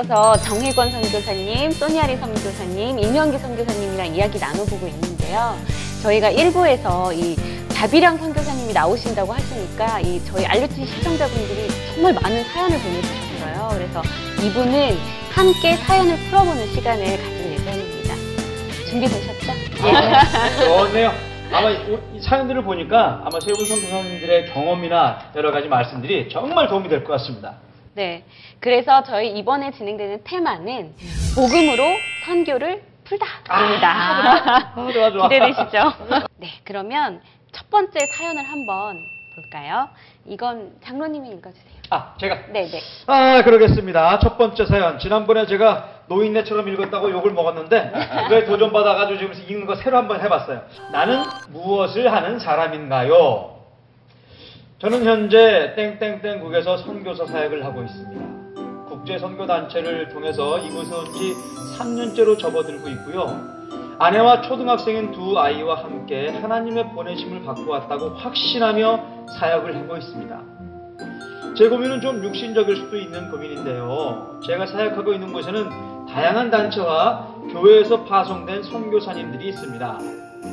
이어서 정혜권 선교사님, 소니아리 선교사님, 임영기 선교사님이랑 이야기 나눠보고 있는데요. 저희가 1부에서 이 자비랑 선교사님이 나오신다고 하시니까 이 저희 알류티 시청자분들이 정말 많은 사연을 보내주셨어요. 그래서 이분은 함께 사연을 풀어보는 시간을 가질 예정입니다. 준비되셨죠? 좋네요. 아마 이- 이 사연들을 보니까 아마 세분 선교사님들의 경험이나 여러 가지 말씀들이 정말 도움이 될 것 같습니다. 네. 그래서 저희 이번에 진행되는 테마는 복음으로 선교를 풀다입니다. 아, 좋아, 좋아. 기대되시죠? 네. 그러면 첫 번째 사연을 한번 볼까요? 이건 장로님이 읽어주세요. 아, 제가. 네, 네. 아, 그러겠습니다. 첫 번째 사연. 지난번에 제가 노인네처럼 읽었다고 욕을 먹었는데, 왜 도전받아가지고 지금 읽는 거 새로 한번 해봤어요. 나는 무엇을 하는 사람인가요? 저는 현재 땡땡땡국에서 선교사 사역을 하고 있습니다. 국제 선교 단체를 통해서 이곳에 온 지 3년째로 접어들고 있고요. 아내와 초등학생인 두 아이와 함께 하나님의 보내심을 받고 왔다고 확신하며 사역을 하고 있습니다. 제 고민은 좀 육신적일 수도 있는 고민인데요. 제가 사역하고 있는 곳에는 다양한 단체와 교회에서 파송된 선교사님들이 있습니다.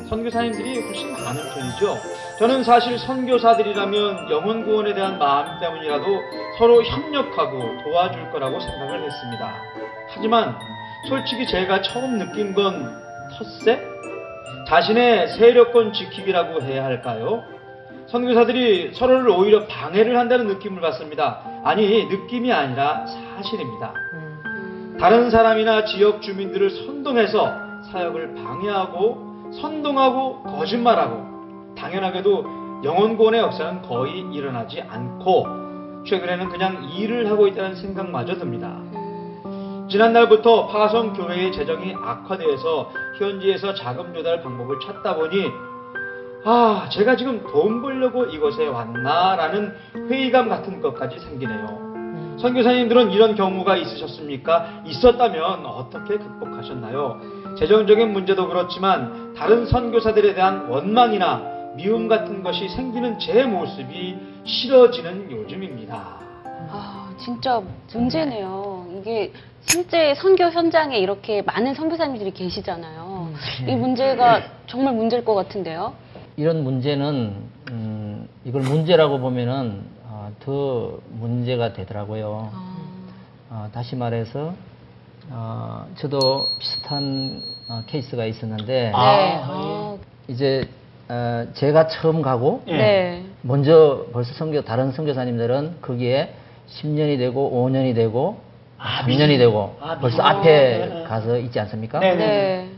선교사님들이 훨씬 많은 편이죠. 저는 사실 선교사들이라면 영혼 구원에 대한 마음 때문이라도 서로 협력하고 도와줄 거라고 생각을 했습니다. 하지만 솔직히 제가 처음 느낀 건 텃세? 자신의 세력권 지키기라고 해야 할까요? 선교사들이 서로를 오히려 방해를 한다는 느낌을 받습니다. 아니, 느낌이 아니라 사실입니다. 다른 사람이나 지역 주민들을 선동해서 사역을 방해하고 선동하고 거짓말하고 당연하게도 영혼구원의 역사는 거의 일어나지 않고 최근에는 그냥 일을 하고 있다는 생각마저 듭니다. 지난날부터 파송 교회의 재정이 악화되어서 현지에서 자금 조달 방법을 찾다 보니 아, 제가 지금 돈 벌려고 이곳에 왔나라는 회의감 같은 것까지 생기네요. 선교사님들은 이런 경우가 있으셨습니까? 있었다면 어떻게 극복하셨나요? 재정적인 문제도 그렇지만 다른 선교사들에 대한 원망이나 미움 같은 것이 생기는 제 모습이 싫어지는 요즘입니다. 아, 진짜 문제네요. 이게 실제 선교 현장에 이렇게 많은 선교사님들이 계시잖아요. 이 문제가 정말 문제일 것 같은데요. 이런 문제는 음, 이걸 문제라고 보면은 어, 더 문제가 되더라고요. 어, 다시 말해서 어, 저도 비슷한 어, 케이스가 있었는데 아, 네. 아, 이제 어, 제가 처음 가고 예. 네. 먼저 벌써 선교 다른 선교사님들은 거기에 10년이 되고 5년이 되고 아, 3년이 미리. 되고 아, 벌써 미리. 앞에 네. 가서 있지 않습니까? 네. 네.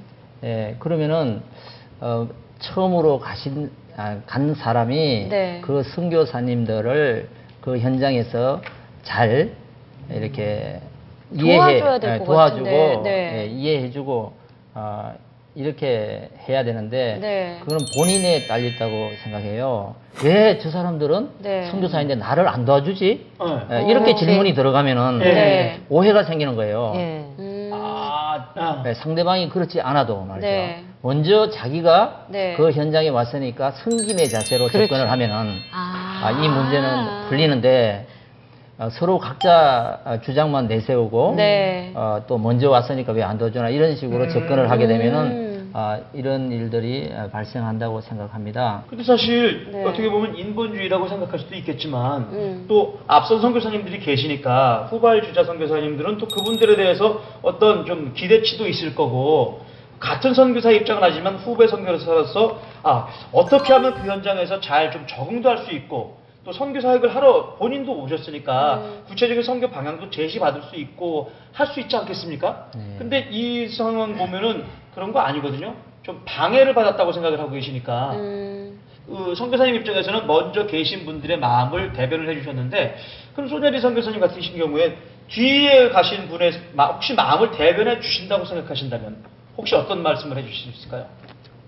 예, 그러면은 어, 처음으로 가신 아, 간 사람이 네. 그 선교사님들을 그 현장에서 잘 이렇게 이해해 도와줘야 될것 예, 도와주고 같은데, 네. 예, 이해해주고 어, 이렇게 해야 되는데 네. 그건 본인에 딸렸다고 생각해요. 왜 저 사람들은 네. 선교사인데 나를 안 도와주지? 네. 예, 이렇게 어, 질문이 들어가면은 네. 오해가 생기는 거예요. 예. 음, 아, 아. 네, 상대방이 그렇지 않아도 말이죠. 네. 먼저 자기가 네. 그 현장에 왔으니까 승진의 자세로 그렇죠. 접근을 하면은 아, 아, 이 문제는 풀리는데 어, 서로 각자 어, 주장만 내세우고 네. 어, 또 먼저 왔으니까 왜 안 도와주나 이런 식으로 접근을 하게 되면은 음. 아, 이런 일들이 어, 발생한다고 생각합니다. 근데 사실 네. 어떻게 보면 인본주의라고 생각할 수도 있겠지만 음. 또 앞선 선교사님들이 계시니까 후발 주자 선교사님들은 또 그분들에 대해서 어떤 좀 기대치도 있을 거고 같은 선교사 입장은 하지만 후배 선교사로서 아 어떻게 하면 그 현장에서 잘 좀 적응도 할 수 있고 또 선교 사역을 하러 본인도 오셨으니까 음. 구체적인 선교 방향도 제시받을 수 있고 할 수 있지 않겠습니까? 네. 근데 이 상황 보면은 그런 거 아니거든요. 좀 방해를 받았다고 생각을 하고 계시니까 음, 그 선교사님 입장에서는 먼저 계신 분들의 마음을 대변을 해주셨는데 그럼 소녀리 선교사님 같으신 경우에 뒤에 가신 분의 마- 혹시 마음을 대변해 주신다고 생각하신다면 혹시 어떤 말씀을 해주실 수 있을까요?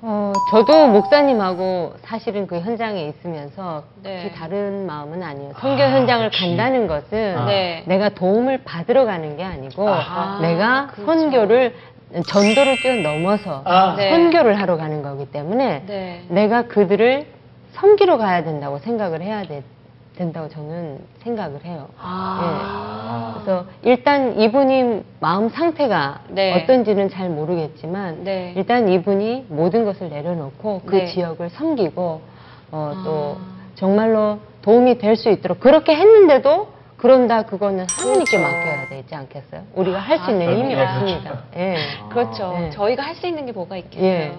어, 저도 목사님하고 사실은 그 현장에 있으면서 네. 그렇게 다른 마음은 아니에요. 선교 아, 현장을 그치. 간다는 것은 아. 네. 내가 도움을 받으러 가는 게 아니고 아하. 내가 그렇죠. 선교를 전도를 뛰어넘어서 아. 네. 선교를 하러 가는 거기 때문에 네. 내가 그들을 섬기러 가야 된다고 생각을 해야 돼. 된다고 저는 생각을 해요. 아. 그래서 일단 이분이 마음 상태가 네. 어떤지는 잘 모르겠지만 네. 일단 이분이 모든 것을 내려놓고 그 네. 지역을 섬기고 어, 또 아. 정말로 도움이 될 수 있도록 그렇게 했는데도 그런다 그거는 하나님께 그렇죠. 맡겨야 되지 않겠어요? 우리가 할수 아, 있는 힘이 그렇죠. 없습니다. 예. 그렇죠. 네. 저희가 할 수 있는 게 뭐가 있겠어요. 예.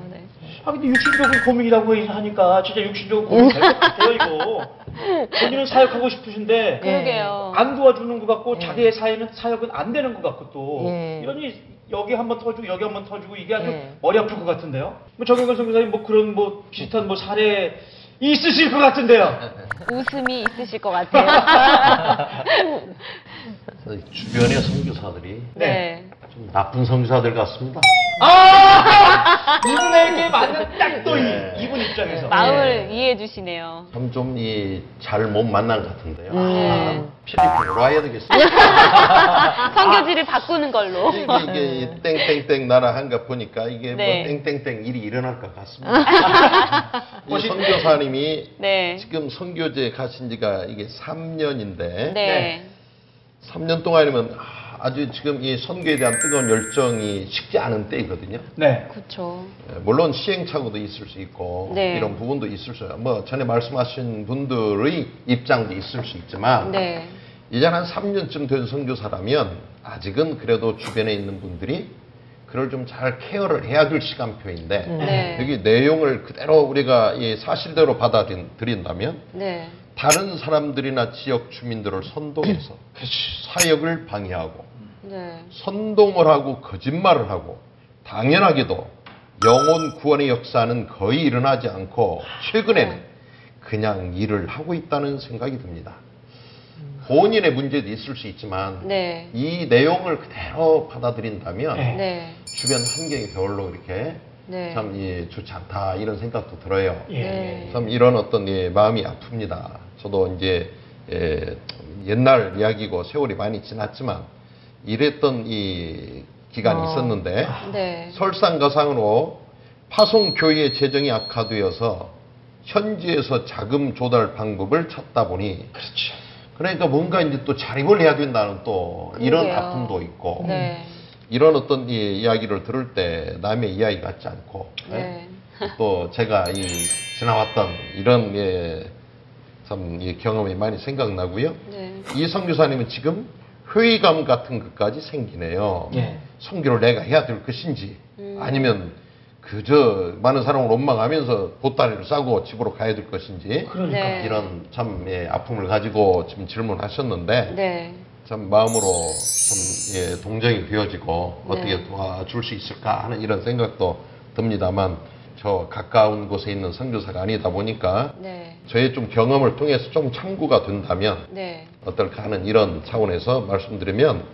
네. 아 근데 육신적인 고민이라고 하니까 진짜 육신적인 고민 될것 같아요 이거. 본인은 사역하고 싶으신데 그러게요. 안 도와주는 것 같고 예. 자기의 사회는 사역은 안 되는 것 같고 또 예. 이러니 여기 한번 터주고 여기 한번 터주고 이게 아주 예. 머리 아플 것 같은데요. 뭐 정영근 선교사님 뭐 그런 뭐 비슷한 뭐 사례 있으실 것 같은데요. 웃음이 있으실 것 같아요. 주변의 선교사들이 네. 좀 나쁜 선교사들 같습니다. 아 이분에게 맞는 딱 또 예. 이분 입장에서 마음을 이해해 주시네요. 참 좀 이 잘 못 만난 것 같은데요. 음. 아, 필리핀으로 와야 되겠어요. 성교지를 바꾸는 걸로. 이게, 이게 이 땡땡땡 나라 한가 보니까 이게 네. 뭐 땡땡땡 일이 일어날 것 같습니다. 이 선교사님이 네. 지금 선교제 가신 지가 이게 3년인데 네. 3년 동안이면 아주 지금 이 선교에 대한 뜨거운 열정이 식지 않은 때이거든요. 네. 그렇죠. 예, 물론 시행착오도 있을 수 있고 네. 이런 부분도 있을 수, 뭐 전에 말씀하신 분들의 입장도 있을 수 있지만 네. 이제 한 3년쯤 된 선교사라면 아직은 그래도 주변에 있는 분들이 그걸 좀 잘 케어를 해야 될 시간표인데 네. 여기 내용을 그대로 우리가 이 사실대로 받아들인다면 네. 다른 사람들이나 지역 주민들을 선동해서 사역을 방해하고 네. 선동을 하고 거짓말을 하고 당연하게도 영혼 구원의 역사는 거의 일어나지 않고 최근에는 그냥 일을 하고 있다는 생각이 듭니다. 본인의 문제도 있을 수 있지만 네. 이 내용을 그대로 받아들인다면 네. 네. 주변 환경이 별로 이렇게 네. 참 이, 좋지 않다 이런 생각도 들어요. 예. 네. 참 이런 어떤 예, 마음이 아픕니다. 저도 이제 예, 옛날 이야기고 세월이 많이 지났지만 이랬던 이 기간이 어. 있었는데 네. 설상가상으로 파송교회 재정이 악화되어서 현지에서 자금 조달 방법을 찾다 보니 그렇죠. 그러니까 뭔가 이제 또 자립을 해야 된다는 또 이런 그러게요. 아픔도 있고 네. 이런 어떤 이 이야기를 들을 때 남의 이야기 같지 않고 네. 또 제가 이 지나왔던 이런 예, 참이 경험이 많이 생각나고요. 네. 이 선교사님은 지금 회의감 같은 것까지 생기네요. 예. 선교를 내가 해야 될 것인지 음. 아니면 그저 많은 사람을 원망하면서 보따리를 싸고 집으로 가야 될 것인지 그러니까 네. 이런 참 예, 아픔을 가지고 지금 질문하셨는데 네. 참 마음으로 좀 예, 동정이 되어지고 네. 어떻게 도와줄 수 있을까 하는 이런 생각도 듭니다만 저 가까운 곳에 있는 선교사가 아니다 보니까 네. 저의 좀 경험을 통해서 좀 참고가 된다면 네. 어떨까 하는 이런 차원에서 말씀드리면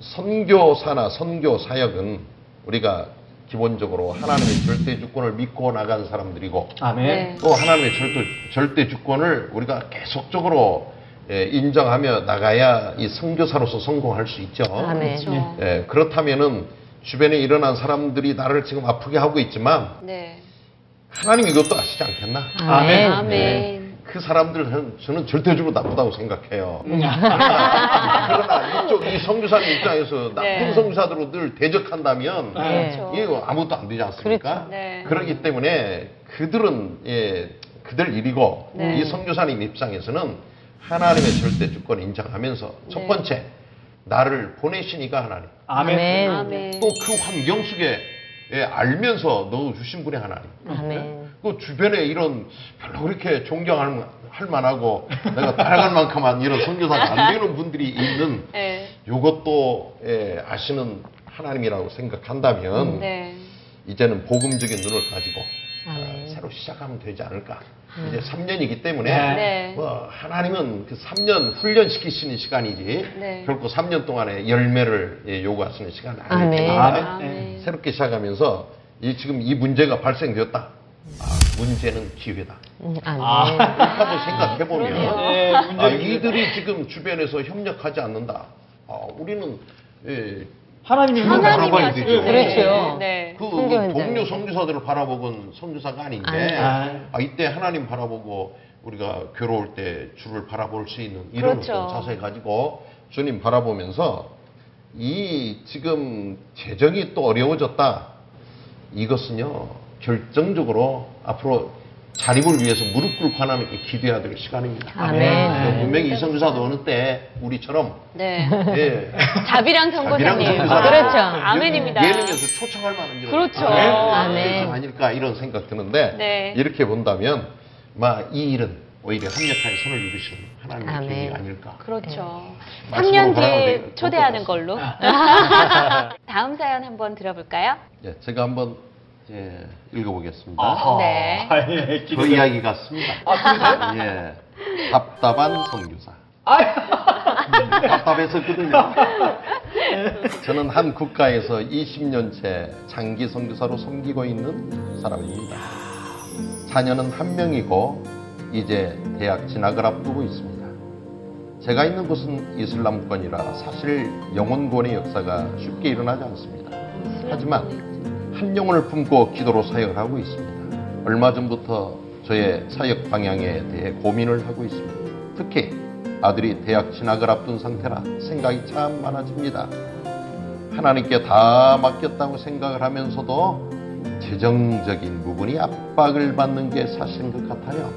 선교사나 선교 사역은 우리가 기본적으로 하나님의 절대 주권을 믿고 나간 사람들이고 아멘. 네. 또 하나님의 절대, 절대 주권을 우리가 계속적으로 예, 인정하며 나가야 이 선교사로서 성공할 수 있죠. 아멘. 그렇죠. 예, 그렇다면은 주변에 일어난 사람들이 나를 지금 아프게 하고 있지만 네. 하나님 이것도 아시지 않겠나? 아멘. 아멘. 그 사람들 저는, 저는 절대적으로 나쁘다고 생각해요. 그러나, 그러나 이쪽 이 선교사님 입장에서 나쁜 네. 선교사들로 늘 대적한다면 네. 그렇죠. 이거 아무것도 안 되지 않습니까? 그렇죠. 네. 그렇기 때문에 그들은 예, 그들 일이고 네. 이 선교사님 입장에서는 하나님의 절대 주권을 인정하면서 첫 네. 번째 나를 보내시니까 하나님 아멘. 아멘. 또 그 환경 속에 예, 알면서 넣어주신 분이 하나님 아멘. 그 주변에 이런 별로 그렇게 존경할 만- 할 만하고 내가 따라갈 만큼한 이런 선교사가 안 되는 분들이 있는 네. 이것도 예, 아시는 하나님이라고 생각한다면 네. 이제는 복음적인 눈을 가지고 아멘. 어, 새로 시작하면 되지 않을까. 이제 3년이기 때문에 네. 네. 뭐 하나님은 그 3년 훈련시키시는 시간이지 네. 결코 3년 동안의 열매를 예, 요구하시는 시간은 아멘. 아니기 아멘. 때문에 아멘. 새롭게 시작하면서 이 지금 이 문제가 발생되었다. 아, 문제는 기회다. 음, 아멘. 아. 이렇게 한번 생각해 보면 예, 아, 문제는 이들이 지금 주변에서 협력하지 않는다. 아, 우리는 예, 하나님이 하나님이 바라봐야 하시죠. 되죠. 그렇죠. 네. 그 선교 현장에. 동료 선교사들을 바라보건 선교사가 아닌데 아니. 아. 아, 이때 하나님 바라보고 우리가 괴로울 때 주를 바라볼 수 있는 이런 그렇죠. 어떤 자세 가지고 주님 바라보면서 이 지금 재정이 또 어려워졌다. 이것은요 결정적으로 앞으로 자립을 위해서 무릎 꿇고 하나님께 기도해야 될 시간입니다. 아멘. 네. 분명히 이성교사도 어느 때 우리처럼 네. 예, 자비랑 선교사님. 선교사. 그렇죠. 아멘입니다. 예능에서 초청할 만한 일은 그렇죠. 아멘. 아닐까 이런 생각 드는데 네. 이렇게 본다면 막 이 일은 오히려 합력하여 손을 이루시는 하나님의 아멘. 계획이 아닐까. 그렇죠. 말씀으로 3년 돌아가도 뒤에 될 초대하는 것 걸로. 다음 사연 한번 들어볼까요? 예, 제가 한번 예, 읽어보겠습니다. 아하. 네. 아, 예, 그 기대돼. 이야기 같습니다. 예, 답답한 선교사. 답답했었거든요. 저는 한 국가에서 20년째 장기 선교사로 섬기고 있는 사람입니다. 자녀는 한 명이고 이제 대학 진학을 앞두고 있습니다. 제가 있는 곳은 이슬람권이라 사실 영혼권의 역사가 쉽게 일어나지 않습니다. 하지만 한 영혼을 품고 기도로 사역을 하고 있습니다. 얼마 전부터 저의 사역 방향에 대해 고민을 하고 있습니다. 특히 아들이 대학 진학을 앞둔 상태라 생각이 참 많아집니다. 하나님께 다 맡겼다고 생각을 하면서도 재정적인 부분이 압박을 받는 게 사실인 것 같아요.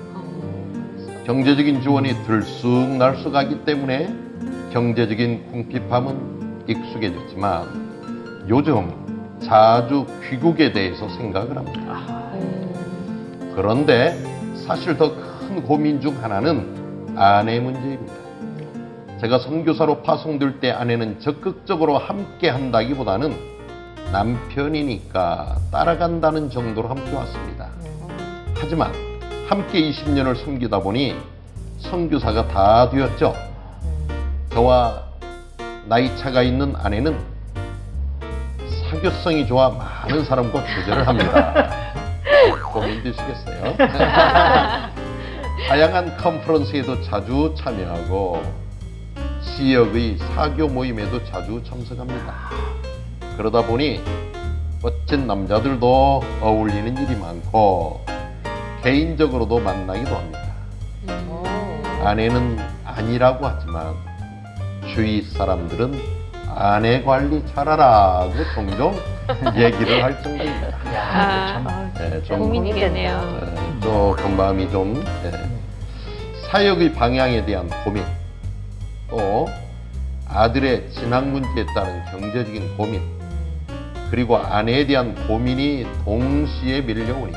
경제적인 지원이 들쑥날쑥하기 때문에 경제적인 궁핍함은 익숙해졌지만 요즘 자주 귀국에 대해서 생각을 합니다. 그런데 사실 더 큰 고민 중 하나는 아내 문제입니다. 제가 선교사로 파송될 때 아내는 적극적으로 함께 한다기보다는 남편이니까 따라간다는 정도로 함께 왔습니다. 하지만 함께 20년을 섬기다 보니 선교사가 다 되었죠. 저와 나이 차가 있는 아내는 사교성이 좋아 많은 사람과 교제를 합니다. 고민되시겠어요? 다양한 컨퍼런스에도 자주 참여하고 지역의 사교 모임에도 자주 참석합니다. 그러다 보니 멋진 남자들도 어울리는 일이 많고 개인적으로도 만나기도 합니다. 아내는 아니라고 하지만 주위 사람들은 아내 관리 잘하라고 종종 얘기를 할 정도입니다. 아, 네, 좀 고민이겠네요. 네, 조금 마음이 좀 네. 사역의 방향에 대한 고민 또 아들의 진학 문제에 따른 경제적인 고민 그리고 아내에 대한 고민이 동시에 밀려오니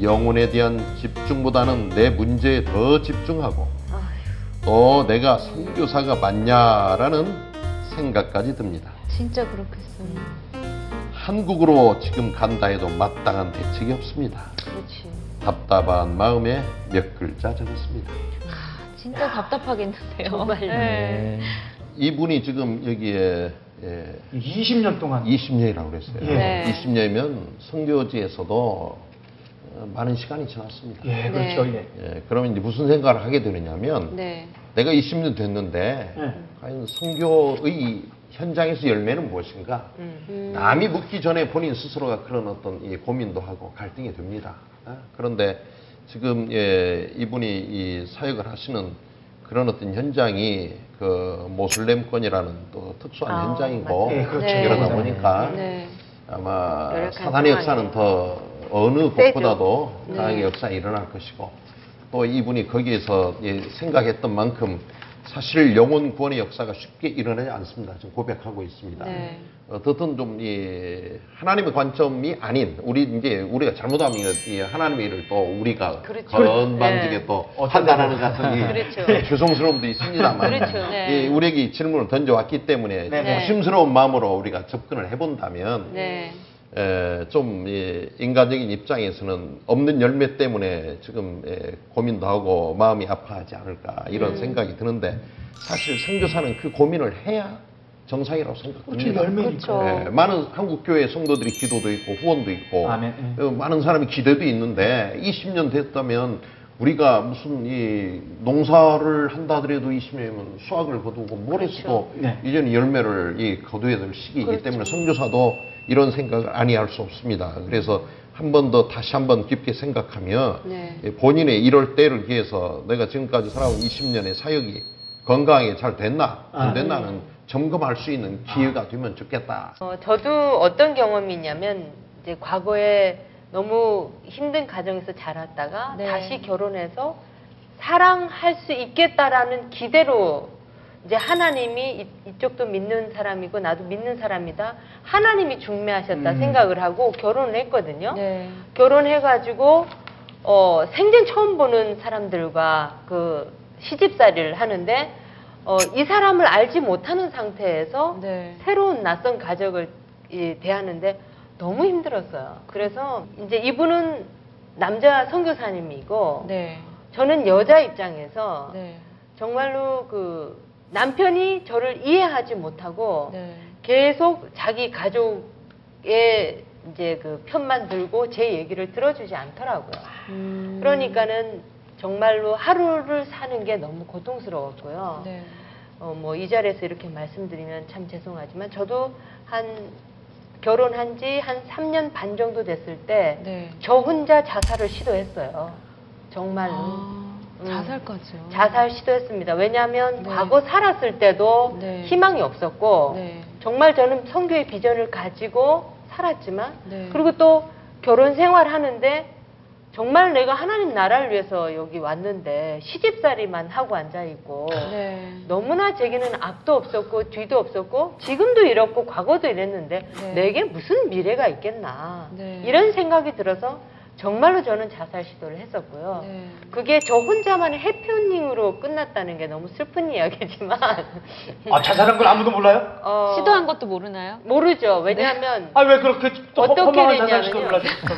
영혼에 대한 집중보다는 내 문제에 더 집중하고 또 내가 선교사가 맞냐라는 생각까지 듭니다. 진짜 그렇겠어요. 한국으로 지금 간다 해도 마땅한 대책이 없습니다. 그렇지. 답답한 마음에 몇 글자 적었습니다. 진짜 답답하겠는데요. 정말. 네. 이분이 지금 여기에 예, 20년 동안 20년이라고 그랬어요. 네. 20년이면 선교지에서도 어, 많은 시간이 지났습니다. 예, 그렇죠. 네. 예. 예, 그러면 이제 무슨 생각을 하게 되느냐면 네. 내가 20년 됐는데 네. 과연 선교의 현장에서 열매는 무엇인가? 음. 남이 묻기 전에 본인 스스로가 그런 어떤 이 고민도 하고 갈등이 됩니다. 아, 그런데 지금 예, 이분이 이 사역을 하시는 그런 어떤 현장이 그 모슬렘권이라는 또 특수한 아, 현장이고. 예, 그렇죠. 네. 그러다 네. 보니까 네. 아마 사단의 역사는 더 어느. 곳보다도 네. 강하게 역사 일어날 것이고 또 이분이 거기에서 예, 생각했던 만큼 사실 영혼 구원의 역사가 쉽게 일어나지 않습니다. 지금 고백하고 있습니다. 네. 어떻든 좀이 하나님의 관점이 아닌 우리 이제 우리가 잘못하면 이 하나님의 일을 또 우리가 그렇죠. 건방지게 네. 또. 판단하는 같은 이 그렇죠. 죄송스러움도 있습니다만 그렇죠. 네. 이 우리에게 질문을 던져왔기 때문에 네. 조심스러운 마음으로 우리가 접근을 해본다면 네. 에, 좀 이, 인간적인 입장에서는 없는 열매 때문에 지금 에, 고민도 하고 마음이 아파하지 않을까 이런 음. 생각이 드는데 사실 선교사는 그 고민을 해야 정상이라고. 생각합니다. 그렇죠. 예, 많은 한국 교회 성도들이 기도도 있고 후원도 있고 아멘. 예. 어, 많은 사람이 기대도 있는데 20년 됐다면 우리가 무슨 이 농사를 한다 하더라도 20년이면 수확을 거두고 모래수도 네. 이제는 열매를 이 거두어야 될 시기이기 그렇죠. 때문에 선교사도 이런 생각을 아니할 수 없습니다. 그래서 한 번 더 다시 한 번 깊게 생각하며 네. 예, 본인의 이럴 때를 위해서 내가 지금까지 살아온 20년의 사역이 건강하게 잘 됐나 안 됐나는 점검할 수 있는 기회가 되면 좋겠다. 어, 저도 어떤 경험이 있냐면 이제 과거에 너무 힘든 가정에서 자랐다가 네. 다시 결혼해서 사랑할 수 있겠다라는 기대로 이제 하나님이 이, 이 쪽도 믿는 사람이고 나도 믿는 사람이다. 하나님이 중매하셨다 음. 생각을 하고 결혼을 했거든요. 네. 결혼해가지고 어, 생전 처음 보는 사람들과 그 시집살이를 하는데 어, 이 사람을 알지 못하는 상태에서 네. 새로운 낯선 가족을 이, 대하는데 너무 힘들었어요. 그래서 이제 이분은 남자 선교사님이고 네. 저는 여자 입장에서 네. 정말로 그 남편이 저를 이해하지 못하고 네. 계속 자기 가족의 이제 그 편만 들고 제 얘기를 들어주지 않더라고요. 음. 그러니까는 정말로 하루를 사는 게 너무 고통스러웠고요. 네. 어, 뭐 이 자리에서 이렇게 말씀드리면 참 죄송하지만 저도 한 결혼한 지 한 3년 반 정도 됐을 때저 네. 혼자 자살을 시도했어요. 정말로. 아, 음. 자살까지요. 자살 시도했습니다. 왜냐하면 네. 과거 살았을 때도 네. 희망이 없었고 네. 정말 저는 성교의 비전을 가지고 살았지만 네. 그리고 또 결혼 생활 하는데 정말 내가 하나님 나라를 위해서 여기 왔는데 시집살이만 하고 앉아 있고 네. 너무나 제게는 앞도 없었고 뒤도 없었고 지금도 이렇고 과거도 이랬는데 네. 내게 무슨 미래가 있겠나 네. 이런 생각이 들어서 정말로 저는 자살 시도를 했었고요. 네. 그게 저 혼자만의 해피엔딩으로 끝났다는 게 너무 슬픈 이야기지만 아 자살한 걸 아무도 몰라요? 어, 시도한 것도 모르나요? 모르죠. 왜냐하면 아왜 그렇게 또 어떻게 하셨던데?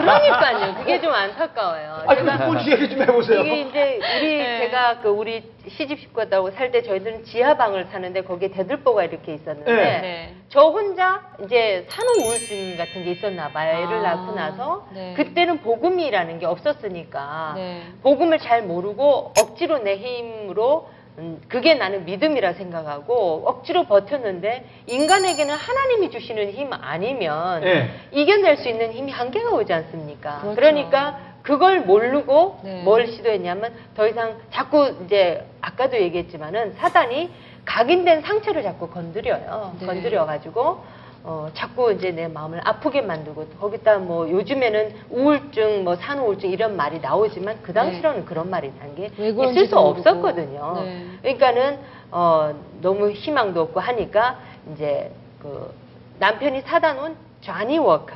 그러니까요. 그게 좀 안타까워요. 아니 제가 그럼 뭔지 얘기 좀 해보세요. 이게 이제 우리 네. 제가 그 우리 시집 식구하고 살 때 저희들은 지하방을 사는데 거기에 대들보가 이렇게 있었는데 네. 네. 저 혼자 이제 산후 우울증 같은 게 있었나 봐요. 애를 아, 낳고 나서 네. 그때는 복음이라는 게 없었으니까 네. 복음을 잘 모르고 억지로 내 힘으로 음, 그게 나는 믿음이라 생각하고 억지로 버텼는데 인간에게는 하나님이 주시는 힘 아니면 네. 이겨낼 수 있는 힘이 한계가 오지 않습니까? 그렇죠. 그러니까 그걸 모르고 네. 뭘 시도했냐면 더 이상 자꾸 이제 아까도 얘기했지만은 사단이 각인된 상처를 자꾸 건드려요. 네. 건드려가지고 어, 자꾸 이제 내 마음을 아프게 만들고 거기다 뭐 요즘에는 우울증, 뭐 산후우울증 이런 말이 나오지만 그 당시로는 그런 말이 난게왜 있을 수. 없었거든요. 네. 그러니까는 어, 너무 희망도 없고 하니까 이제 그 남편이 사다 놓은 쟈니 워커,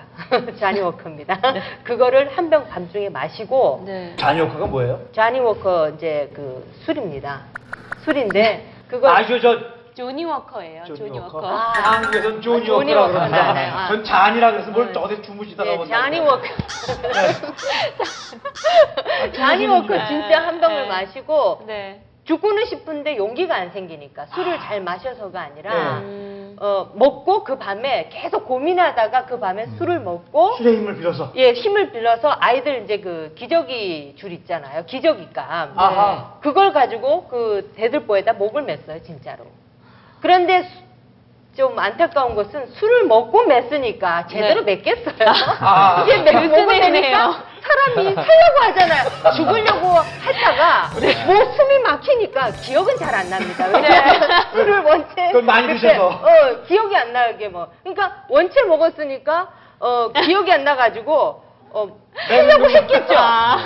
쟈니 워커입니다. 그거를 한 병 밤중에 마시고 네. 잔요커가 뭐예요? 쟈니 워커 이제 그 술입니다. 술인데 그걸 아저 저 조니 워커예요. 조니 조니 워커. 워커. 아. 한국에서는 조니 조니 워커라고 워커는 그러는데 알아요. 아. 전 잔이라 그래서 뭘 네. 어디 주무시다가 예, 본다고 쟈니 그래요. 워커. 쟈니 워커 진짜 한 병을 네. 마시고 네. 죽고는 싶은데 용기가 안 생기니까 술을 잘 마셔서가 아니라 네. 음. 어, 먹고 그 밤에 계속 고민하다가 그 밤에 술을 먹고 술의 힘을 빌어서? 예 힘을 빌려서 아이들 이제 그 기저귀 줄 있잖아요. 기저귀감 아하. 그걸 가지고 그 대들보에다 목을 맸어요 진짜로. 그런데 수- 좀 안타까운 것은 술을 먹고 맸으니까 제대로 맸겠어요 아. 이게 매니까 얘기네요? 사람이 살려고 하잖아요 죽으려고 하다가 뭐 숨이 막히니까 기억은 잘 안 납니다 왜냐면 술을 원체 그걸 많이 그때, 드셔서. 어, 기억이 안 나게 뭐. 그러니까 원체 먹었으니까 어, 기억이 안 나가지고 어, 하려고 했겠죠. 아.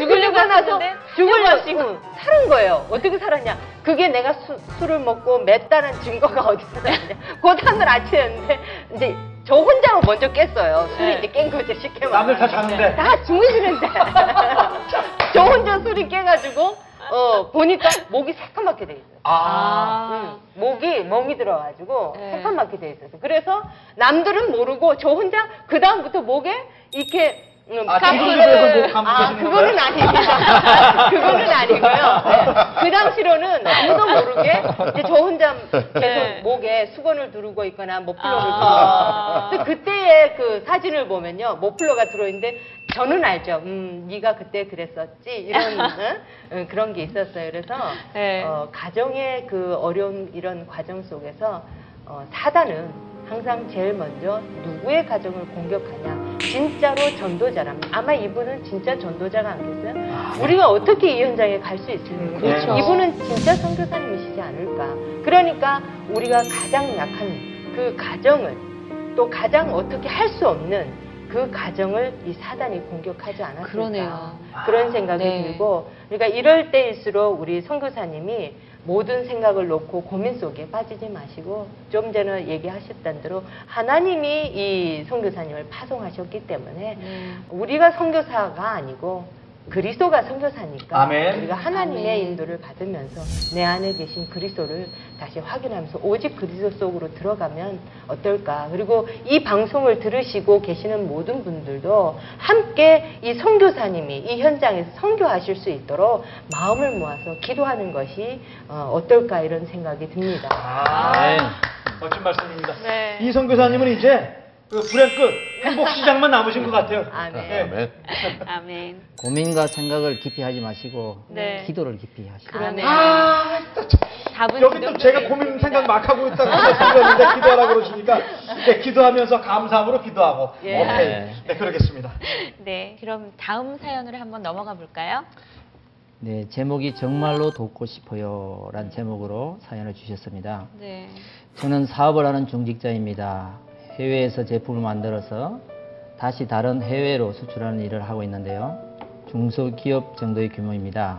죽으려고 나서 죽으려고 응, 살은 거예요. 어떻게 살았냐? 그게 내가 수- 술을 먹고 맸다는 증거가 어디서 나냐? 그 다음날 아침이었는데 이제 저 혼자 먼저 깼어요. 술이 네. 이제 깬 거죠 쉽게 말하면. 남들 다 자는데 다 주무시는데 저 혼자 술이 깨가지고 어 보니까 목이 새까맣게 돼 있어요. 아. 응, 목이 멍이 들어가지고 네. 새까맣게 돼 있어서 그래서 남들은 모르고 저 혼자 그 다음부터 목에 이렇게 음, 아, 목 감고 아, 계시는 그거는? 아닙니다. 그거는 아니고요. 네. 그 당시로는 아무도 모르게 이제 저 혼자 계속 네. 목에 수건을 두르고 있거나 머플러를 아. 두르고 근데 그때의 그 사진을 보면요 머플러가 들어있는데 저는 알죠. 음, 네가 그때 그랬었지 이런 응? 응, 그런 게 있었어요. 그래서 네. 어, 가정의 그 어려운 이런 과정 속에서 어, 사단은 항상 제일 먼저 누구의 가정을 공격하냐 진짜로 전도자랍니다. 아마 이분은 진짜 전도자가 아니겠어요? 우리가 어떻게 이 현장에 갈 수 있습니까? 그렇죠. 이분은 진짜 선교사님이시지 않을까. 그러니까 우리가 가장 약한 그 가정을 또 가장 어떻게 할 수 없는 그 가정을 이 사단이 공격하지 않았을까. 그러네요. 그런 생각이 네. 들고 그러니까 이럴 때일수록 우리 선교사님이 모든 생각을 놓고 고민 속에 빠지지 마시고 좀 전에 얘기하셨던 대로 하나님이 이 선교사님을 파송하셨기 때문에 네. 우리가 선교사가 아니고 그리스도가 선교사니까 아멘. 우리가 하나님의 아멘. 인도를 받으면서 내 안에 계신 그리스도를 다시 확인하면서 오직 그리스도 속으로 들어가면 어떨까 그리고 이 방송을 들으시고 계시는 모든 분들도 함께 이 선교사님이 이 현장에서 선교하실 수 있도록 마음을 모아서 기도하는 것이 어, 어떨까 이런 생각이 듭니다. 아, 네. 멋진 말씀입니다. 네. 이 선교사님은 이제 그 불행 끝 행복 시장만 남으신 것 같아요. 아멘. 네. 아멘. 아멘. 고민과 생각을 깊이 하지 마시고 네. 기도를 깊이 하시고 아멘. 아, 답은 여기 또 제가 고민 생각 막 하고 있다고 말씀드렸는데 기도하라고 그러시니까 네, 기도하면서 감사함으로 기도하고 예. 오케이 네. 네 그러겠습니다. 네. 그럼 다음 사연으로 한번 넘어가 볼까요? 네, 제목이 정말로 돕고 싶어요 라는 제목으로 사연을 주셨습니다. 네. 저는 사업을 하는 중직자입니다. 해외에서 제품을 만들어서 다시 다른 해외로 수출하는 일을 하고 있는데요. 중소기업 정도의 규모입니다.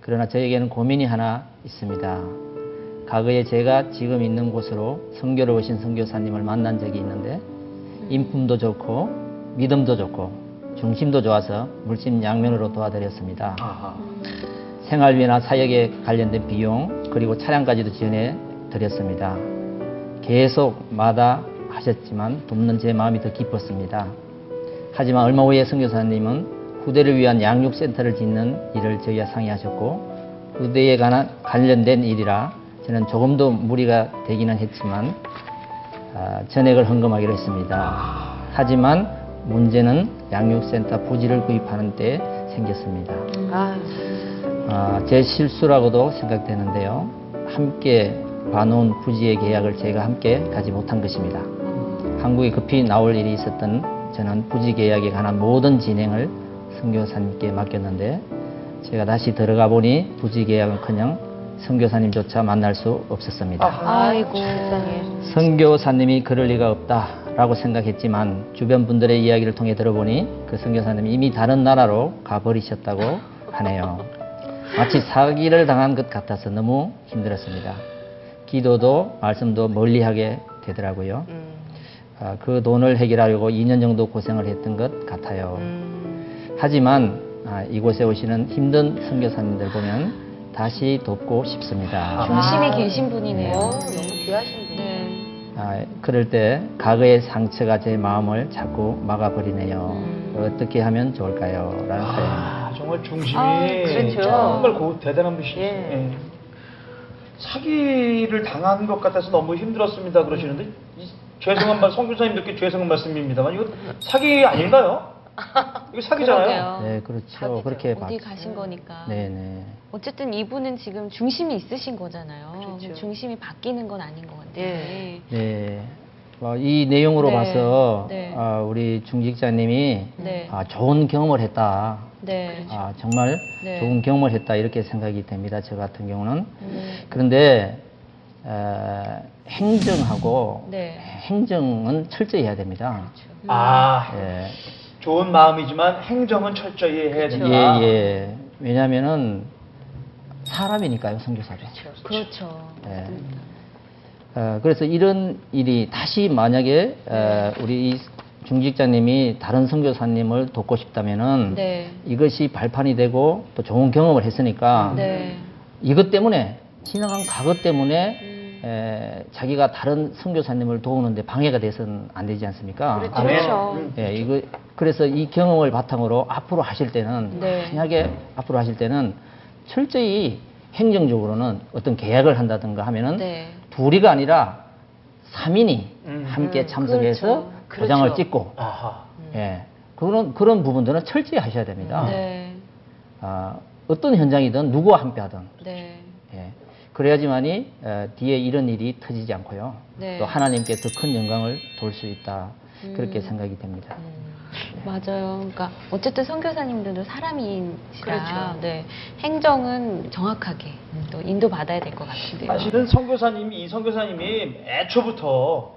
그러나 저에게는 고민이 하나 있습니다. 과거에 제가 지금 있는 곳으로 선교를 오신 선교사님을 만난 적이 있는데 인품도 좋고 믿음도 좋고 중심도 좋아서 물심 양면으로 도와드렸습니다. 아하. 생활비나 사역에 관련된 비용 그리고 차량까지도 지원해 드렸습니다. 계속 마다 하셨지만 돕는 제 마음이 더 기뻤습니다. 하지만 얼마 후에 선교사님은 후대를 위한 양육센터를 짓는 일을 저희와 상의하셨고 후대에 관한 관련된 일이라 저는 조금도 무리가 되기는 했지만 아, 전액을 헌금하기로 했습니다. 하지만 문제는 양육센터 부지를 구입하는 때 생겼습니다. 아, 아, 제 실수라고도 생각되는데요. 함께 봐놓은 부지의 계약을 제가 함께 가지 못한 것입니다. 한국에 급히 나올 일이 있었던 저는 부지 계약에 관한 모든 진행을 선교사님께 맡겼는데 제가 다시 들어가 보니 부지 계약은커녕 선교사님조차 만날 수 없었습니다. 아이고. 세상에. 선교사님이 그럴 리가 없다라고 생각했지만 주변 분들의 이야기를 통해 들어보니 그 선교사님이 이미 다른 나라로 가버리셨다고 하네요. 마치 사기를 당한 것 같아서 너무 힘들었습니다. 기도도 말씀도 멀리하게 되더라고요. 음, 아, 그 돈을 해결하려고 2년 정도 고생을 했던 것 같아요. 음, 하지만 아, 이곳에 오시는 힘든 선교사님들 보면 다시 돕고 싶습니다. 중심이 아. 계신 분이네요. 어, 너무 귀하신 분. 네. 아, 그럴 때 과거의 상처가 제 마음을 자꾸 막아버리네요. 음. 어떻게 하면 좋을까요? 라는 사연입니다. 아, 정말 중심이 아, 그렇죠. 정말 고, 대단한 분이시죠. 예. 예. 사기를 당한 것 같아서 너무 힘들었습니다 그러시는데 이 죄송한 말, 성교사님들께 죄송한 말씀입니다만 이거 사기 아닌가요? 이거 사기잖아요. 네, 그렇죠. 사기죠. 그렇게 어디 봤- 가신 거니까. 네네. 어쨌든 이분은 지금 중심이 있으신 거잖아요. 그렇죠. 중심이 바뀌는 건 아닌 것 같아요. 예. 네. 어, 이 내용으로 네. 봐서 네. 아, 우리 중직자님이 네. 아, 좋은 경험을 했다. 네. 아, 정말 네. 좋은 경험을 했다 이렇게 생각이 됩니다. 저 같은 경우는. 음, 그런데 에, 행정하고 네. 행정은 철저히 해야 됩니다. 아, 예. 좋은 마음이지만 행정은 철저히 해야 그렇죠. 된다. 예, 예. 왜냐면은 사람이니까요, 선교사도. 그렇죠. 예. 어, 그래서 이런 일이 다시 만약에 에, 우리 이 중직자님이 다른 선교사님을 돕고 싶다면은 네. 이것이 발판이 되고 또 좋은 경험을 했으니까 네. 이것 때문에 지나간 과거 때문에 음. 에, 자기가 다른 선교사님을 도우는데 방해가 돼서는 안 되지 않습니까? 그렇죠. 아멘. 그렇죠. 음. 예, 이거 그래서 이 경험을 바탕으로 앞으로 하실 때는 네. 만약에 앞으로 하실 때는 철저히 행정적으로는 어떤 계약을 한다든가 하면은 네. 둘이가 아니라 3인이 음. 함께 음, 참석해서 그렇죠. 도장을 그렇죠. 찍고 아하. 예. 그런 그런 부분들은 철저히 하셔야 됩니다. 네. 아, 어떤 현장이든 누구와 함께 하든 네. 예. 그래야지만이 에, 뒤에 이런 일이 터지지 않고요. 네. 또 하나님께 더 큰 영광을 돌 수 있다. 그렇게 음. 생각이 됩니다. 맞아요. 그러니까 어쨌든 선교사님들도 사람이시라 그렇죠. 네, 행정은 정확하게 또 인도 받아야 될 것 같은데요. 사실은 선교사님이 이 선교사님이 애초부터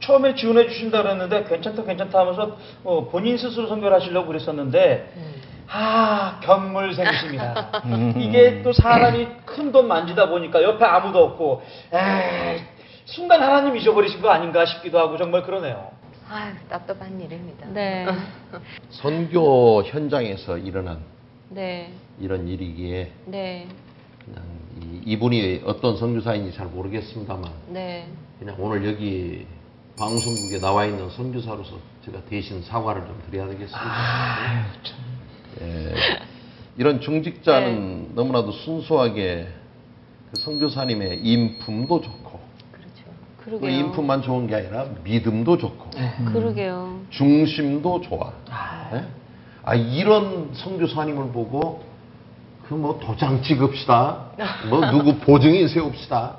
처음에 지원해 주신다 그랬는데 괜찮다 괜찮다 하면서 어, 본인 스스로 선교를 하시려고 그랬었는데 아 견물생기십니다. 음. 이게 또 사람이 큰 돈 만지다 보니까 옆에 아무도 없고 에이, 순간 하나님 잊어버리신 거 아닌가 싶기도 하고 정말 그러네요. 아유, 답답한 일입니다. 네, 선교 현장에서 일어난 네, 이런 일이기에 네, 그냥 이, 이분이 어떤 선교사인지 잘 모르겠습니다만 네. 그냥 오늘 여기 방송국에 나와 있는 선교사로서 제가 대신 사과를 좀 드려야 되겠습니다. 예, 이런 중직자는 너무나도 순수하게 그 선교사님의 인품도 좋고 그렇죠. 그 그러게요. 인품만 좋은 게 아니라 믿음도 좋고 그러게요. 중심도 좋아. 예? 아 이런 선교사님을 보고 그 뭐 도장 찍읍시다, 뭐 누구 보증인 세웁시다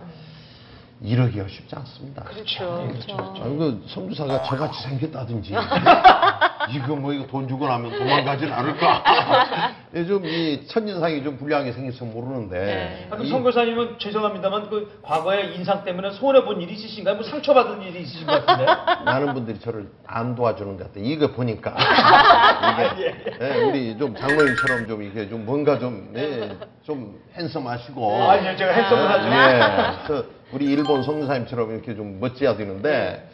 이러기가 쉽지 않습니다. 그렇죠. 그렇죠. 아니 그 선교사가 저같이 생겼다든지 이거 뭐 이거 돈 주고 나면 도망가진 않을까? 좀이 첫인상이 좀 불량하게 생겨서 모르는데 네. 아, 그럼 이- 선교사님은 죄송합니다만 그 과거에 인상 때문에 손해 본 일이 있으신가요? 뭐 상처받은 일이 있으신 것 같은데? 많은 분들이 저를 안 도와주는 것 같아. 이거 보니까 아, 이게 예, 우리 좀 장로님처럼 좀 이게 좀 뭔가 좀 예, 좀 핸섬하시고 아, 예, 제가 핸섬을 하죠. 예, 우리 일본 성사님처럼 이렇게 좀 멋져야 되는데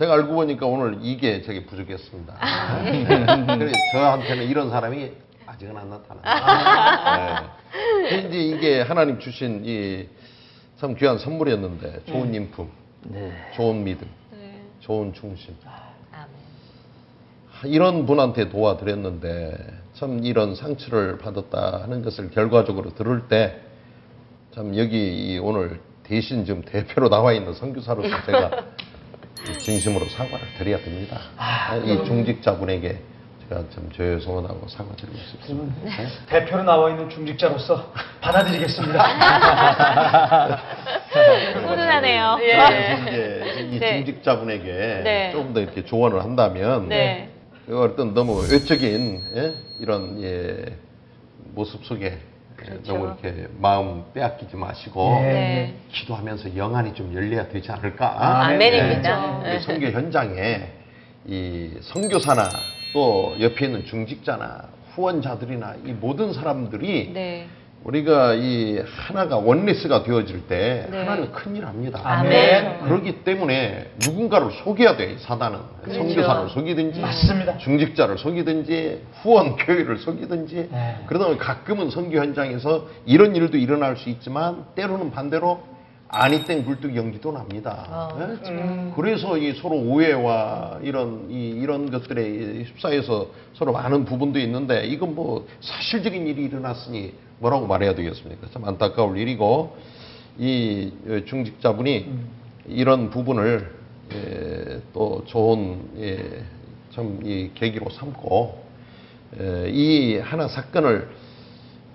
제가 알고 보니까 오늘 이게 저게 부족했습니다. 그래서 저한테는 이런 사람이 아직은 안 나타납니다. 예. 이제 이게 하나님 주신 이 참 귀한 선물이었는데 좋은 인품, 네. 좋은 믿음, 네. 좋은 중심. 아멘. 이런 분한테 도와드렸는데 참 이런 상처를 받았다 하는 것을 결과적으로 들을 때 참 여기 이 오늘 대신 지금 대표로 나와 있는 선교사로서 제가 진심으로 사과를 드려야 됩니다. 이 중직자분에게 제가 참 죄송하다고 사과드리고 싶습니다. 네? 대표로 나와 있는 중직자로서 받아들이겠습니다. 훈훈하네요. 그래서 이제 이 네. 중직자분에게 네. 조금 더 이렇게 조언을 한다면 네. 그 어떤 너무 외적인 예? 이런 예, 모습 속에 그렇죠. 너무 이렇게 마음 빼앗기지 마시고 예. 네. 기도하면서 영안이 좀 열려야 되지 않을까? 아멘입니다. 예, 우리 선교 현장에 이 선교사나 또 옆에 있는 중직자나 후원자들이나 이 모든 사람들이 네. 우리가 이 하나가 원리스가 되어질 때 네. 하나는 큰일 합니다. 아멘. 그렇기 때문에 누군가를 속여야 돼, 이 사단은. 그렇죠. 선교사를 속이든지, 맞습니다. 중직자를 속이든지, 후원 교회를 속이든지, 네. 그러다 보면 가끔은 선교 현장에서 이런 일도 일어날 수 있지만, 때로는 반대로 아니 땡 굴뚝 연기도 납니다. 아, 예? 음. 그래서 이 서로 오해와 이런 이, 이런 것들에 휩싸여서 서로 많은 부분도 있는데 이건 뭐 사실적인 일이 일어났으니 뭐라고 말해야 되겠습니까? 참 안타까울 일이고 이 어, 중직자분이 이런 부분을 예, 또 좋은 예, 참이 계기로 삼고 예, 이 하나 사건을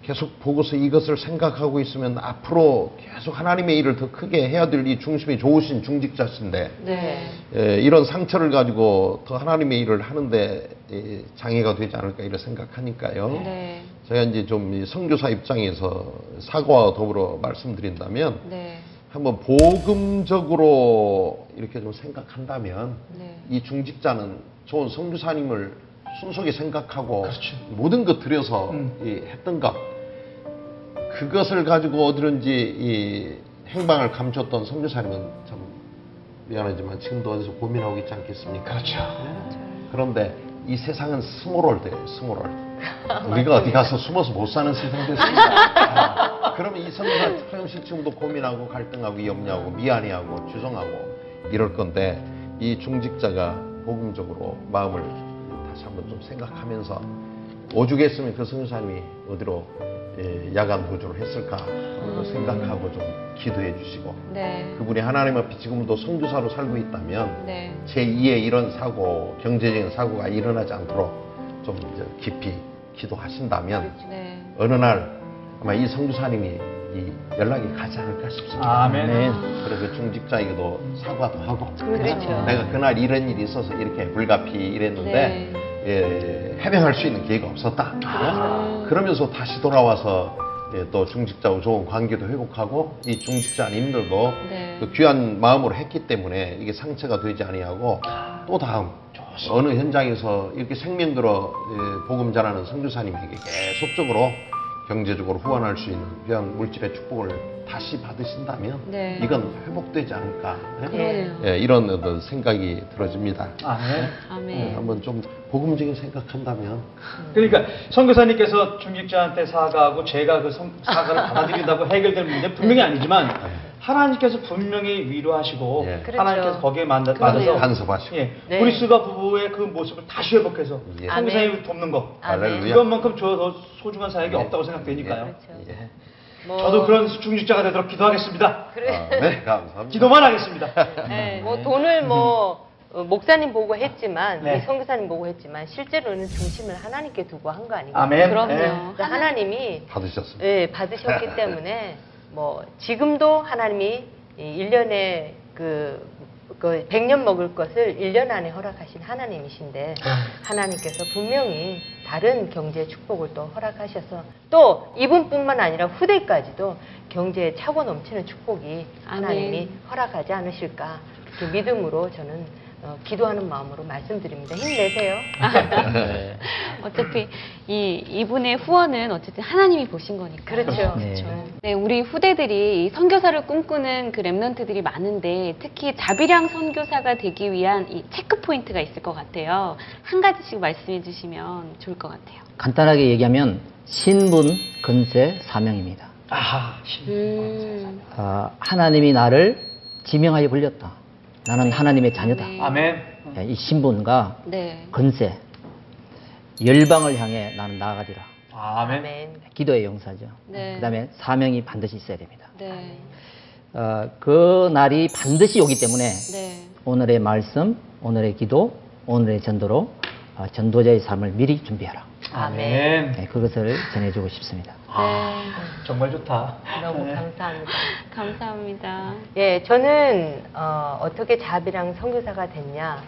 계속 보고서 이것을 생각하고 있으면 앞으로 계속 하나님의 일을 더 크게 해야 될 이 중심이 좋으신 중직자신데 네. 에, 이런 상처를 가지고 더 하나님의 일을 하는데 에, 장애가 되지 않을까 이런 생각하니까요. 네. 제가 이제 좀이 선교사 입장에서 사과와 더불어 말씀드린다면 네. 한번 복음적으로 이렇게 좀 생각한다면 네. 이 중직자는 좋은 선교사님을 순수하게 생각하고 그렇죠. 모든 것 들여서 음. 이 했던 것 그것을 가지고 어디든지 이 행방을 감췄던 선교사님은 참 미안하지만 지금도 어디서 고민하고 있지 않겠습니까? 그렇죠. 그런데 이 세상은 스모롤 돼요, 스모롤. 우리가 어디 가서 숨어서 못 사는 세상 됐습니다. 그러면 이 선교사 조금씩 지금도 고민하고 갈등하고 염려하고 미안해하고 죄송하고 이럴 건데 이 중직자가 복음적으로 마음을 다시 한번 좀 생각하면서 오죽했으면 그 선교사님이 어디로 예, 야간 도주를 했을까 그걸 생각하고 좀 기도해 주시고 네. 그분이 하나님 앞에 지금도 선교사로 살고 있다면 네. 제2의 이런 사고, 경제적인 사고가 일어나지 않도록 좀 이제 깊이 기도하신다면 네. 어느 날 아마 이 선교사님이 이 연락이 가지 않을까 싶습니다. 아멘. 네. 그래서 중직자에게도 사과도 하고 그렇죠. 내가 그날 이런 일이 있어서 이렇게 불가피 이랬는데 예, 해명할 수 있는 기회가 없었다. 아. 그러면서 다시 돌아와서 예, 또 중직자와 좋은 관계도 회복하고 이 중직자님들도 네. 그 귀한 마음으로 했기 때문에 이게 상처가 되지 아니하고 또 다음 어느 현장에서 이렇게 생명 들어 예, 복음 전하는 선교사님에게 계속적으로 경제적으로 후원할 수 있는 귀한 물질의 축복을 다시 받으신다면 네. 이건 회복되지 않을까 예? 그러네요. 예, 이런 어떤 생각이 들어집니다. 아멘. 아멘. 예, 한번 좀 복음적인 생각한다면 그러니까 선교사님께서 중직자한테 사과하고 제가 그 성- 사과를 받아들인다고 해결될 문제 는 분명히 아니지만 하나님께서 분명히 위로하시고 예. 그렇죠. 하나님께서 거기에 맞- 그러네요. 맞아서 간섭하시고 예, 네. 브리스가 부부의 그 모습을 다시 회복해서 예. 선교사님을 돕는 거 아멘. 할렐루야. 이것만큼 저 더 소중한 사역이 예. 없다고 생각되니까요. 그렇죠. 예. 뭐, 저도 그런 중직자가 되도록 기도하겠습니다. 그래. 아, 네, 감사합니다. 기도만 하겠습니다. 네. 뭐 돈을 뭐 어, 목사님 보고 했지만 네. 우리 선교사님 보고 했지만 실제로는 중심을 하나님께 두고 한 거 아니겠어요? 아멘. 그럼요. 예. 그래서 하나님이 받으셨습니다. 예, 받으셨기 때문에 뭐 지금도 하나님이 이 1년에 그, 그 100년 먹을 것을 1년 안에 허락하신 하나님이신데 하나님께서 분명히 다른 경제 축복을 또 허락하셔서 또 이분뿐만 아니라 후대까지도 경제에 차고 넘치는 축복이 하나님이 허락하지 않으실까 이렇게 믿음으로 저는 어, 기도하는 마음으로 말씀드립니다. 힘내세요. 네. 어차피 이 이분의 후원은 어쨌든 하나님이 보신 거니까. 그렇죠. 네. 네, 우리 후대들이 이 선교사를 꿈꾸는 그 랩런트들이 많은데 특히 자비량 선교사가 되기 위한 이 체크 포인트가 있을 것 같아요. 한 가지씩 말씀해 주시면 좋을 것 같아요. 간단하게 얘기하면 신분, 근세, 사명입니다. 아하. 음, 아, 하나님이 나를 지명하여 불렸다. 나는 하나님의 자녀다. 네. 아멘. 예, 이 신분과 네. 근세, 열방을 향해 나는 나아가리라. 아멘. 아멘. 기도의 용사죠. 네. 그 다음에 사명이 반드시 있어야 됩니다. 네. 어, 그 날이 반드시 오기 때문에 네. 오늘의 말씀, 오늘의 기도, 오늘의 전도로 어, 전도자의 삶을 미리 준비하라. 아멘. 네, 그것을 전해주고 싶습니다. 아, 정말 좋다. 너무 네. 감사합니다. 감사합니다. 예, 저는 어, 떻게 자비랑 선교사가 됐냐?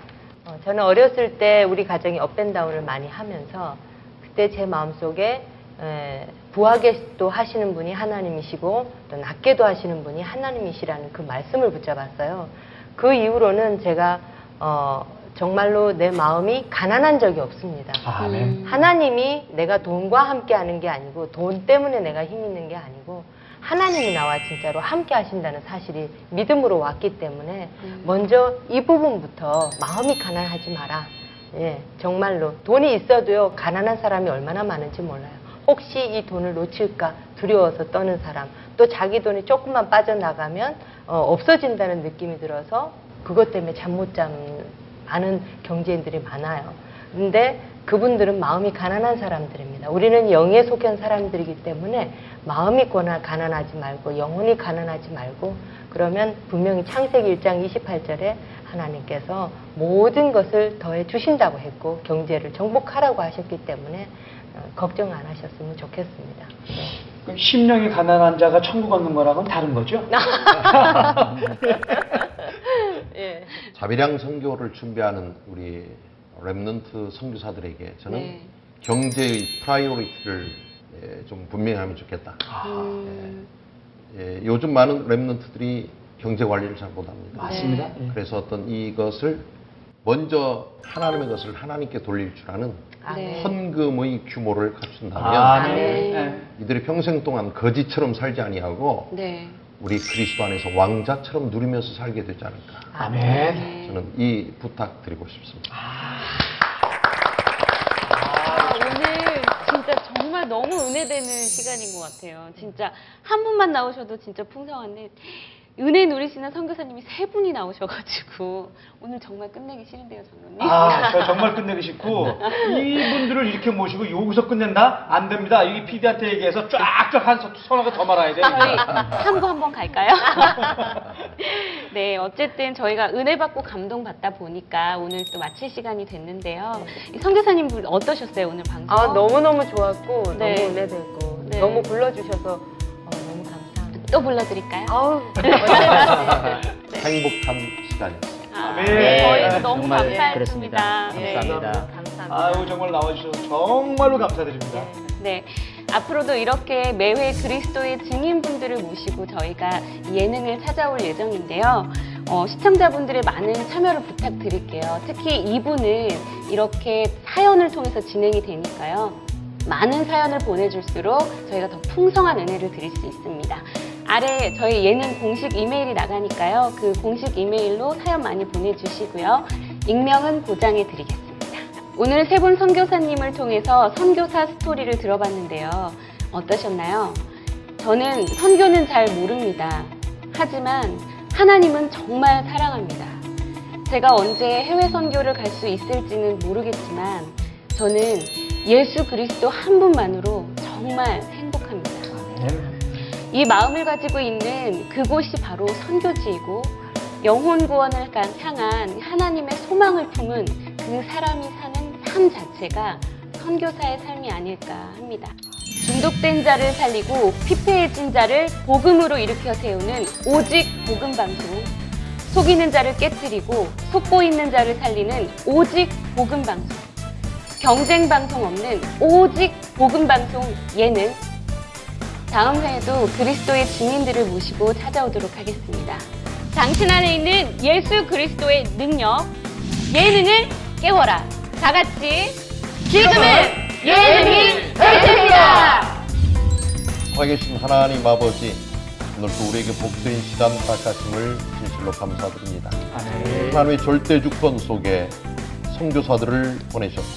어, 저는 어렸을 때 우리 가정이 업앤다운을 많이 하면서 그때 제 마음속에 에, 부하게도 하시는 분이 하나님이시고 또 낮게도 하시는 분이 하나님이시라는 그 말씀을 붙잡았어요. 그 이후로는 제가 어, 정말로 내 마음이 가난한 적이 없습니다. 아멘. 음. 하나님이 내가 돈과 함께 하는 게 아니고 돈 때문에 내가 힘 있는 게 아니고 하나님이 나와 진짜로 함께 하신다는 사실이 믿음으로 왔기 때문에 음. 먼저 이 부분부터 마음이 가난하지 마라. 예, 정말로 돈이 있어도요 가난한 사람이 얼마나 많은지 몰라요. 혹시 이 돈을 놓칠까 두려워서 떠는 사람, 또 자기 돈이 조금만 빠져나가면 어, 없어진다는 느낌이 들어서 그것 때문에 잠못 자는 많은 경제인들이 많아요. 근데 그분들은 마음이 가난한 사람들입니다. 우리는 영에 속한 사람들이기 때문에 마음이 고나 가난하지 말고 영혼이 가난하지 말고 그러면 분명히 창세기 1장 28절에 하나님께서 모든 것을 더해 주신다고 했고 경제를 정복하라고 하셨기 때문에 어, 걱정 안 하셨으면 좋겠습니다. 네. 그럼 심령이 가난한 자가 천국 얻는 거랑은 다른 거죠? 예. 자비량 선교를 준비하는 우리 Remnant 선교사들에게 저는 네. 경제의 priority를 예, 좀 분명히 하면 좋겠다. 음, 예, 요즘 많은 Remnant들이 경제 관리를 잘 못합니다. 맞습니다. 네. 예. 그래서 어떤 이것을 먼저 하나님의 것을 하나님께 돌릴 줄 아는 네. 헌금의 규모를 갖춘다면 아멘. 아멘. 예. 이들이 평생 동안 거지처럼 살지 아니하고 네. 우리 그리스도 안에서 왕자처럼 누리면서 살게 되지 않을까. 아멘. 네. 저는 이 부탁 드리고 싶습니다. 아, 오늘 진짜 정말 너무 은혜되는 시간인 것 같아요. 진짜 한 분만 나오셔도 진짜 풍성한데 은혜 누리시는 선교사님이 세 분이 나오셔가지고 오늘 정말 끝내기 싫은데요, 장로님. 아, 저 정말 끝내기 싫고 이분들을 이렇게 모시고 여기서 끝낸다? 안 됩니다. 여기 PD한테 얘기해서 쫙쫙 한 서- 서너 개더 말아야 돼. 저희 참고 한번 갈까요? 네, 어쨌든 저희가 은혜 받고 감동 받다 보니까 오늘 또 마칠 시간이 됐는데요. 이 선교사님 분 어떠셨어요 오늘 방송? 아 너무 너무 좋았고 네. 너무 은혜되고 네. 너무 불러주셔서. 또 불러드릴까요? 아우, 행복한 시간이었습니다. 아, 네. 네. 저희 너무 정말 감사했습니다. 그렇습니다. 네. 감사합니다. 감사합니다. 아유 정말 나와주셔서 정말로 감사드립니다. 네. 앞으로도 이렇게 매회 그리스도의 증인분들을 모시고 저희가 예능을 찾아올 예정인데요. 어, 시청자분들의 많은 참여를 부탁드릴게요. 특히 이분은 이렇게 사연을 통해서 진행이 되니까요. 많은 사연을 보내줄수록 저희가 더 풍성한 은혜를 드릴 수 있습니다. 아래 저희 예능 공식 이메일이 나가니까요. 그 공식 이메일로 사연 많이 보내주시고요. 익명은 보장해 드리겠습니다. 오늘 세 분 선교사님을 통해서 선교사 스토리를 들어봤는데요. 어떠셨나요? 저는 선교는 잘 모릅니다. 하지만 하나님은 정말 사랑합니다. 제가 언제 해외 선교를 갈 수 있을지는 모르겠지만 저는 예수 그리스도 한 분만으로 정말 행복합니다. 이 마음을 가지고 있는 그곳이 바로 선교지이고 영혼 구원을 향한 하나님의 소망을 품은 그 사람이 사는 삶 자체가 선교사의 삶이 아닐까 합니다. 중독된 자를 살리고 피폐해진 자를 복음으로 일으켜 세우는 오직 복음 방송. 속이는 자를 깨뜨리고 속고 있는 자를 살리는 오직 복음 방송. 경쟁 방송 없는 오직 복음 방송 예능. 다음 회에도 그리스도의 증인들을 모시고 찾아오도록 하겠습니다. 당신 안에 있는 예수 그리스도의 능력, 예능을 깨워라. 다 같이 지금은 예능이 되십니다. 살아계신 하나님 아버지, 오늘도 우리에게 복된 시간 닦아심을 진실로 감사드립니다. 하나님의 절대 주권 속에 선교사들을 보내셨고,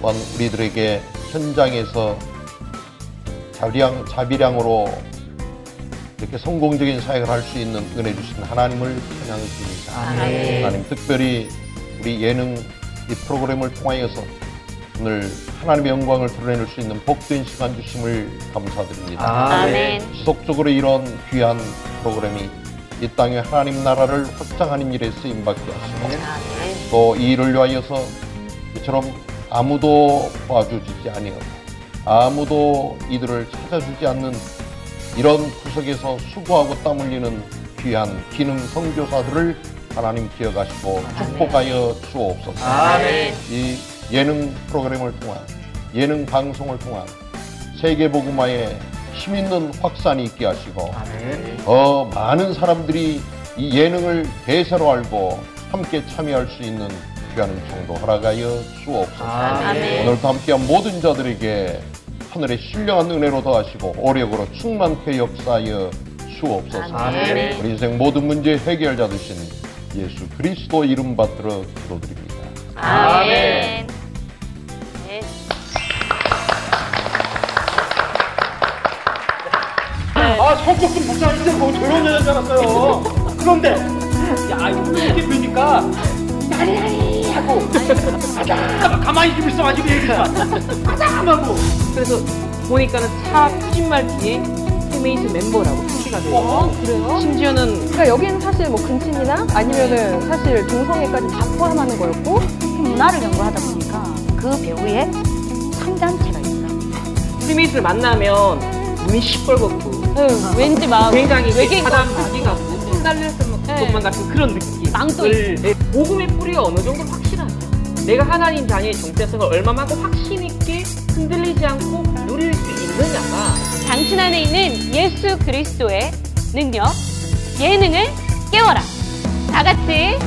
또한 우리들에게 현장에서 자비량, 자비량으로 이렇게 성공적인 사역을 할 수 있는 은혜 주신 하나님을 찬양드립니다. 아멘. 하나님 특별히 우리 예능 이 프로그램을 통하여서 오늘 하나님의 영광을 드러낼 수 있는 복된 시간 주심을 감사드립니다. 아멘. 지속적으로 이런 귀한 프로그램이 이 땅에 하나님 나라를 확장하는 일에 쓰임받게 하시고 또 이 일을 위하여서 이처럼 아무도 봐주지 아니하고 아무도 이들을 찾아주지 않는 이런 구석에서 수고하고 땀 흘리는 귀한 기능 선교사들을 하나님 기억하시고 축복하여 주옵소서. 아멘. 이 예능 프로그램을 통한 예능 방송을 통한 세계 복음화에 힘 있는 확산이 있게 하시고 어 많은 사람들이 이 예능을 대세로 알고 함께 참여할 수 있는 귀한 정도 허락하여 주옵소서. 아멘. 오늘도 함께한 모든 자들에게 하늘의 신령한 은혜로 더하시고 오력으로 충만케 역사하여 주옵소서. 아멘. 우리 인생 모든 문제 해결자 되신 예수 그리스도 이름 받들어 기도드립니다. 아멘. 네. 아 성격좀 목사님들 뭐 조용한 여자인 줄 알았어요. 그런데 야 이거 이렇게 보니까 야리야리 하고 가자 가만히 좀 있어 가지고 얘기가 가자 하고 그래서 보니까는 차 표진말 뒤에 테메이스 멤버라고 표시가 돼요. 어, 그래요? 심지어는 그러니까 여기는 사실 뭐 근친이나 아니면은 사실 동성애까지 다 포함하는 거였고 문화를 연구하다 보니까 그 배우의 상단체가 있어요. 테메이스를 만나면 눈이 시뻘겋고 응, 왠지 막 굉장히 외계인 사람 달렸을 네. 것만 같은 그런 느낌. 망토 네, 복음의 뿌리가 어느 정도 확실하냐. 내가 하나님 자녀의 정체성을 얼마만큼 확신 있게 흔들리지 않고 누릴 수 있느냐가 당신 안에 있는 예수 그리스도의 능력, 예능을 깨워라. 다 같이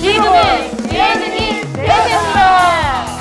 지금은 예능이 되세요.